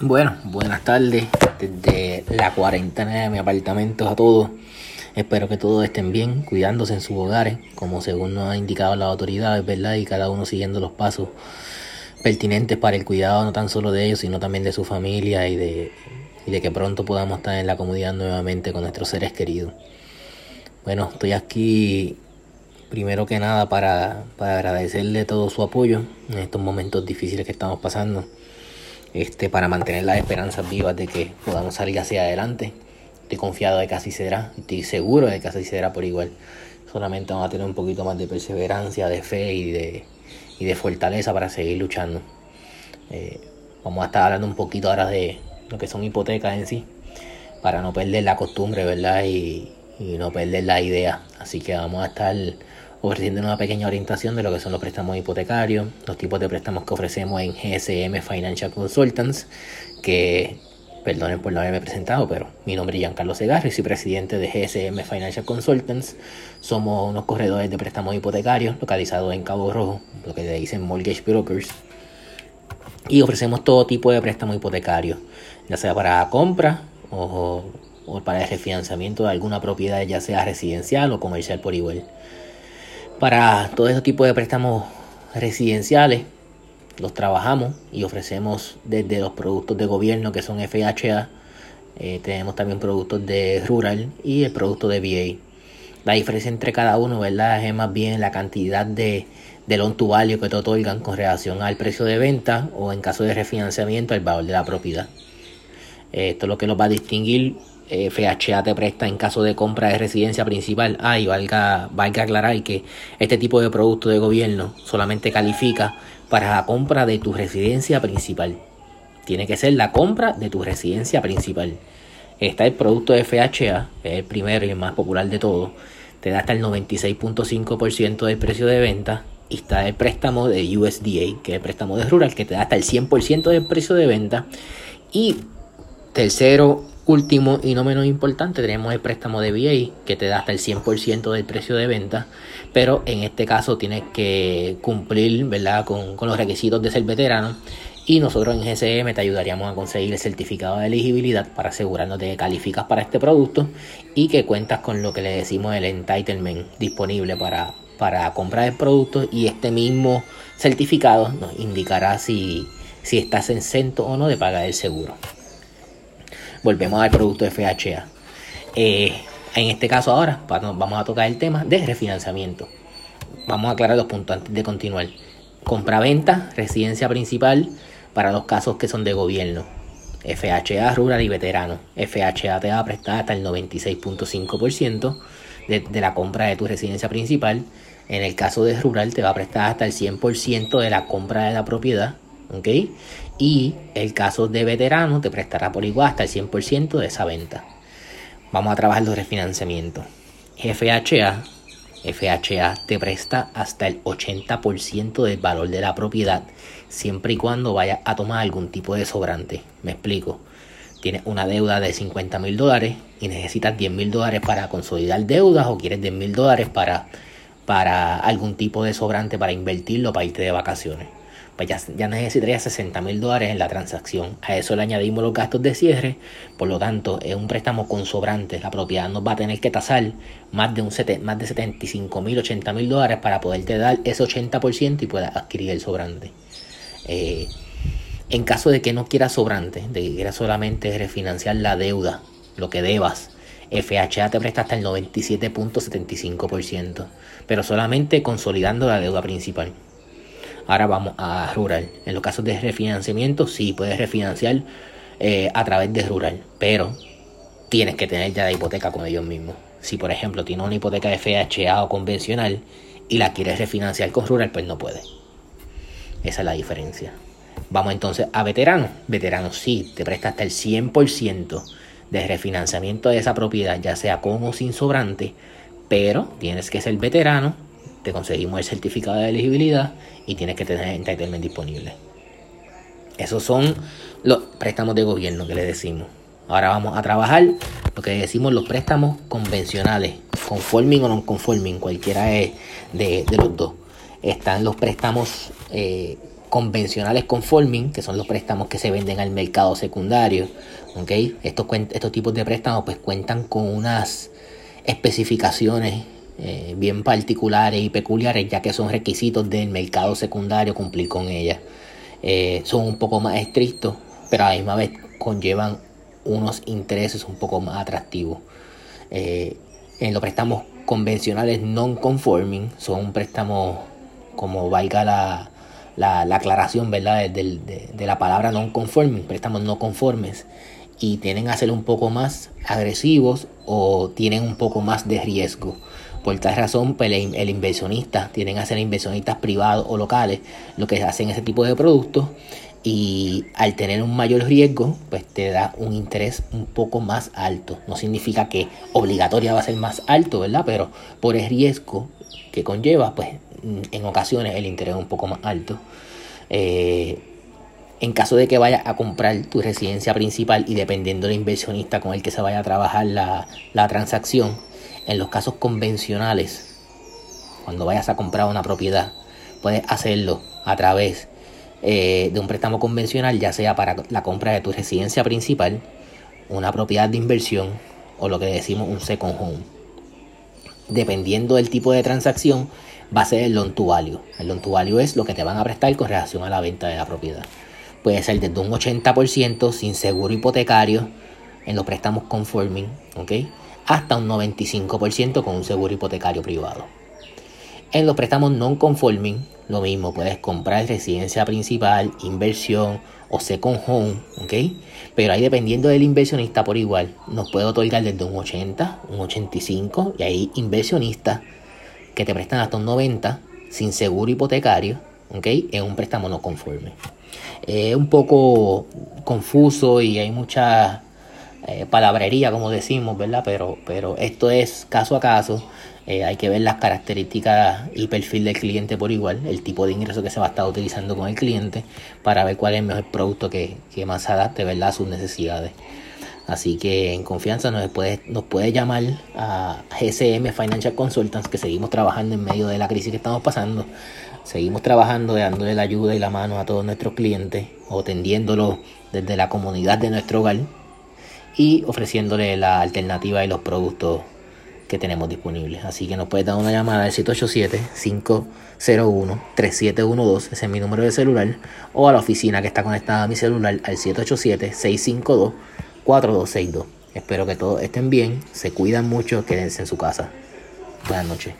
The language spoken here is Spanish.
Bueno, buenas tardes desde la cuarentena de mi apartamento a todos. Espero que todos estén bien, cuidándose en sus hogares, como según nos ha indicado las autoridades, ¿verdad? Y cada uno siguiendo los pasos pertinentes para el cuidado no tan solo de ellos, sino también de su familia y de, y de que pronto podamos estar en la comunidad nuevamente con nuestros seres queridos. Bueno, estoy aquí primero que nada para, para agradecerle todo su apoyo en estos momentos difíciles que estamos pasando este, para mantener las esperanzas vivas de que podamos salir hacia adelante. Estoy confiado de que así será, estoy seguro de que así será por igual. Solamente vamos a tener un poquito más de perseverancia, de fe y de, y de fortaleza para seguir luchando. Eh, vamos a estar hablando un poquito ahora de lo que son hipotecas en sí, para no perder la costumbre, ¿verdad? Y, y no perder la idea. Así que vamos a estar ofreciendo una pequeña orientación de lo que son los préstamos hipotecarios, los tipos de préstamos que ofrecemos en GSM Financial Consultants, que perdonen por no haberme presentado, pero mi nombre es Giancarlo Segarra y soy presidente de GSM Financial Consultants. Somos unos corredores de préstamos hipotecarios localizados en Cabo Rojo, lo que le dicen mortgage brokers. Y ofrecemos todo tipo de préstamos hipotecarios, ya sea para compra o, o para el refinanciamiento de alguna propiedad, ya sea residencial o comercial por igual para todo ese tipo de préstamos residenciales. Los trabajamos y ofrecemos desde los productos de gobierno que son FHA. Eh, tenemos también productos de rural y el producto de VA. La diferencia entre cada uno, ¿verdad? Es más bien la cantidad de, de loan to value que te otorgan con relación al precio de venta o en caso de refinanciamiento el valor de la propiedad. Esto es lo que nos va a distinguir FHA te presta en caso de compra de residencia principal. Ah, y valga, valga aclarar que este tipo de producto de gobierno solamente califica para la compra de tu residencia principal. Tiene que ser la compra de tu residencia principal. Está el producto de FHA, que es el primero y el más popular de todos. Te da hasta el 96.5% del precio de venta. Y está el préstamo de USDA, que es el préstamo de rural, que te da hasta el 100% del precio de venta. Y tercero, Último y no menos importante, tenemos el préstamo de VA que te da hasta el 100% del precio de venta, pero en este caso tienes que cumplir ¿verdad? Con, los requisitos de ser veterano y nosotros en GCM te ayudaríamos a conseguir el certificado de elegibilidad para asegurarnos de que calificas para este producto y que cuentas con lo que le decimos el entitlement disponible para, para comprar el producto y este mismo certificado nos indicará si, si estás exento o no de pagar el seguro volvemos al producto FHA. Eh, en este caso ahora vamos a tocar el tema de refinanciamiento. Vamos a aclarar los puntos antes de continuar. Compra-venta, residencia principal para los casos que son de gobierno. FHA, rural y veterano. FHA te va a prestar hasta el 96.5% de, de la compra de tu residencia principal. En el caso de rural te va a prestar hasta el 100% de la compra de la propiedad. ¿Ok? Y el caso de veterano te prestará por igual hasta el 100% de esa venta. Vamos a trabajar los refinanciamientos. FHA, FHA te presta hasta el 80% del valor de la propiedad, siempre y cuando vayas a tomar algún tipo de sobrante. Me explico. Tienes una deuda de 50 mil dólares y necesitas 10 mil dólares para consolidar deudas o quieres 10 mil dólares para, para algún tipo de sobrante para invertirlo para irte de vacaciones pues ya, necesitaría 60 mil dólares en la transacción. A eso le añadimos los gastos de cierre, por lo tanto es un préstamo con sobrantes. La propiedad nos va a tener que tasar más de, un más de 75 mil, 80 mil dólares para poderte dar ese 80% y puedas adquirir el sobrante. Eh, en caso de que no quieras sobrante, de que quieras solamente refinanciar la deuda, lo que debas, FHA te presta hasta el 97.75%, pero solamente consolidando la deuda principal. Ahora vamos a rural. En los casos de refinanciamiento, sí puedes refinanciar eh, a través de rural, pero tienes que tener ya la hipoteca con ellos mismos. Si por ejemplo tienes una hipoteca de FHA o convencional y la quieres refinanciar con rural, pues no puedes. Esa es la diferencia. Vamos entonces a veterano. Veterano sí, te presta hasta el 100% de refinanciamiento de esa propiedad, ya sea con o sin sobrante, pero tienes que ser veterano te conseguimos el certificado de elegibilidad y tienes que tener entitlement disponible. Esos son los préstamos de gobierno que le decimos. Ahora vamos a trabajar lo que decimos los préstamos convencionales, conforming o non conforming, cualquiera de, de, los dos. Están los préstamos eh, convencionales conforming, que son los préstamos que se venden al mercado secundario. ¿okay? Estos, estos tipos de préstamos pues cuentan con unas especificaciones eh, bien particulares y peculiares, ya que son requisitos del mercado secundario cumplir con ellas. Eh, son un poco más estrictos, pero a la misma vez conllevan unos intereses un poco más atractivos. Eh, en los préstamos convencionales non-conforming, son un préstamo, como valga la, la, aclaración ¿verdad? De, de, la palabra non-conforming, préstamos no conformes, y tienen a ser un poco más agresivos o tienen un poco más de riesgo. Por tal razón, pues, el, inversionista, tienen a ser inversionistas privados o locales, lo que hacen ese tipo de productos y al tener un mayor riesgo, pues te da un interés un poco más alto. No significa que obligatoria va a ser más alto, ¿verdad? Pero por el riesgo que conlleva, pues en ocasiones el interés es un poco más alto. Eh, en caso de que vayas a comprar tu residencia principal y dependiendo del inversionista con el que se vaya a trabajar la, la transacción, en los casos convencionales, cuando vayas a comprar una propiedad, puedes hacerlo a través eh, de un préstamo convencional, ya sea para la compra de tu residencia principal, una propiedad de inversión o lo que decimos un second home. Dependiendo del tipo de transacción, va a ser el loan to value. El loan to value es lo que te van a prestar con relación a la venta de la propiedad. Puede ser desde un 80% sin seguro hipotecario en los préstamos conforming, ¿ok? Hasta un 95% con un seguro hipotecario privado. En los préstamos non conforming, lo mismo, puedes comprar residencia principal, inversión o second home, ¿ok? Pero ahí dependiendo del inversionista por igual, nos puede otorgar desde un 80, un 85 y hay inversionistas que te prestan hasta un 90 sin seguro hipotecario, ¿ok? En un préstamo no conforme. Es un poco confuso y hay mucha eh, palabrería, como decimos, ¿verdad? Pero, pero esto es caso a caso. Eh, hay que ver las características y perfil del cliente por igual, el tipo de ingreso que se va a estar utilizando con el cliente para ver cuál es el mejor producto que, que más adapte ¿verdad? a sus necesidades. Así que en confianza nos puede, nos puede llamar a GCM Financial Consultants, que seguimos trabajando en medio de la crisis que estamos pasando. Seguimos trabajando, dándole la ayuda y la mano a todos nuestros clientes, o atendiéndolos desde la comunidad de nuestro hogar y ofreciéndole la alternativa y los productos que tenemos disponibles. Así que nos puedes dar una llamada al 787-501-3712, ese es mi número de celular, o a la oficina que está conectada a mi celular al 787-652-4262. Espero que todos estén bien, se cuidan mucho, quédense en su casa. Buenas noches.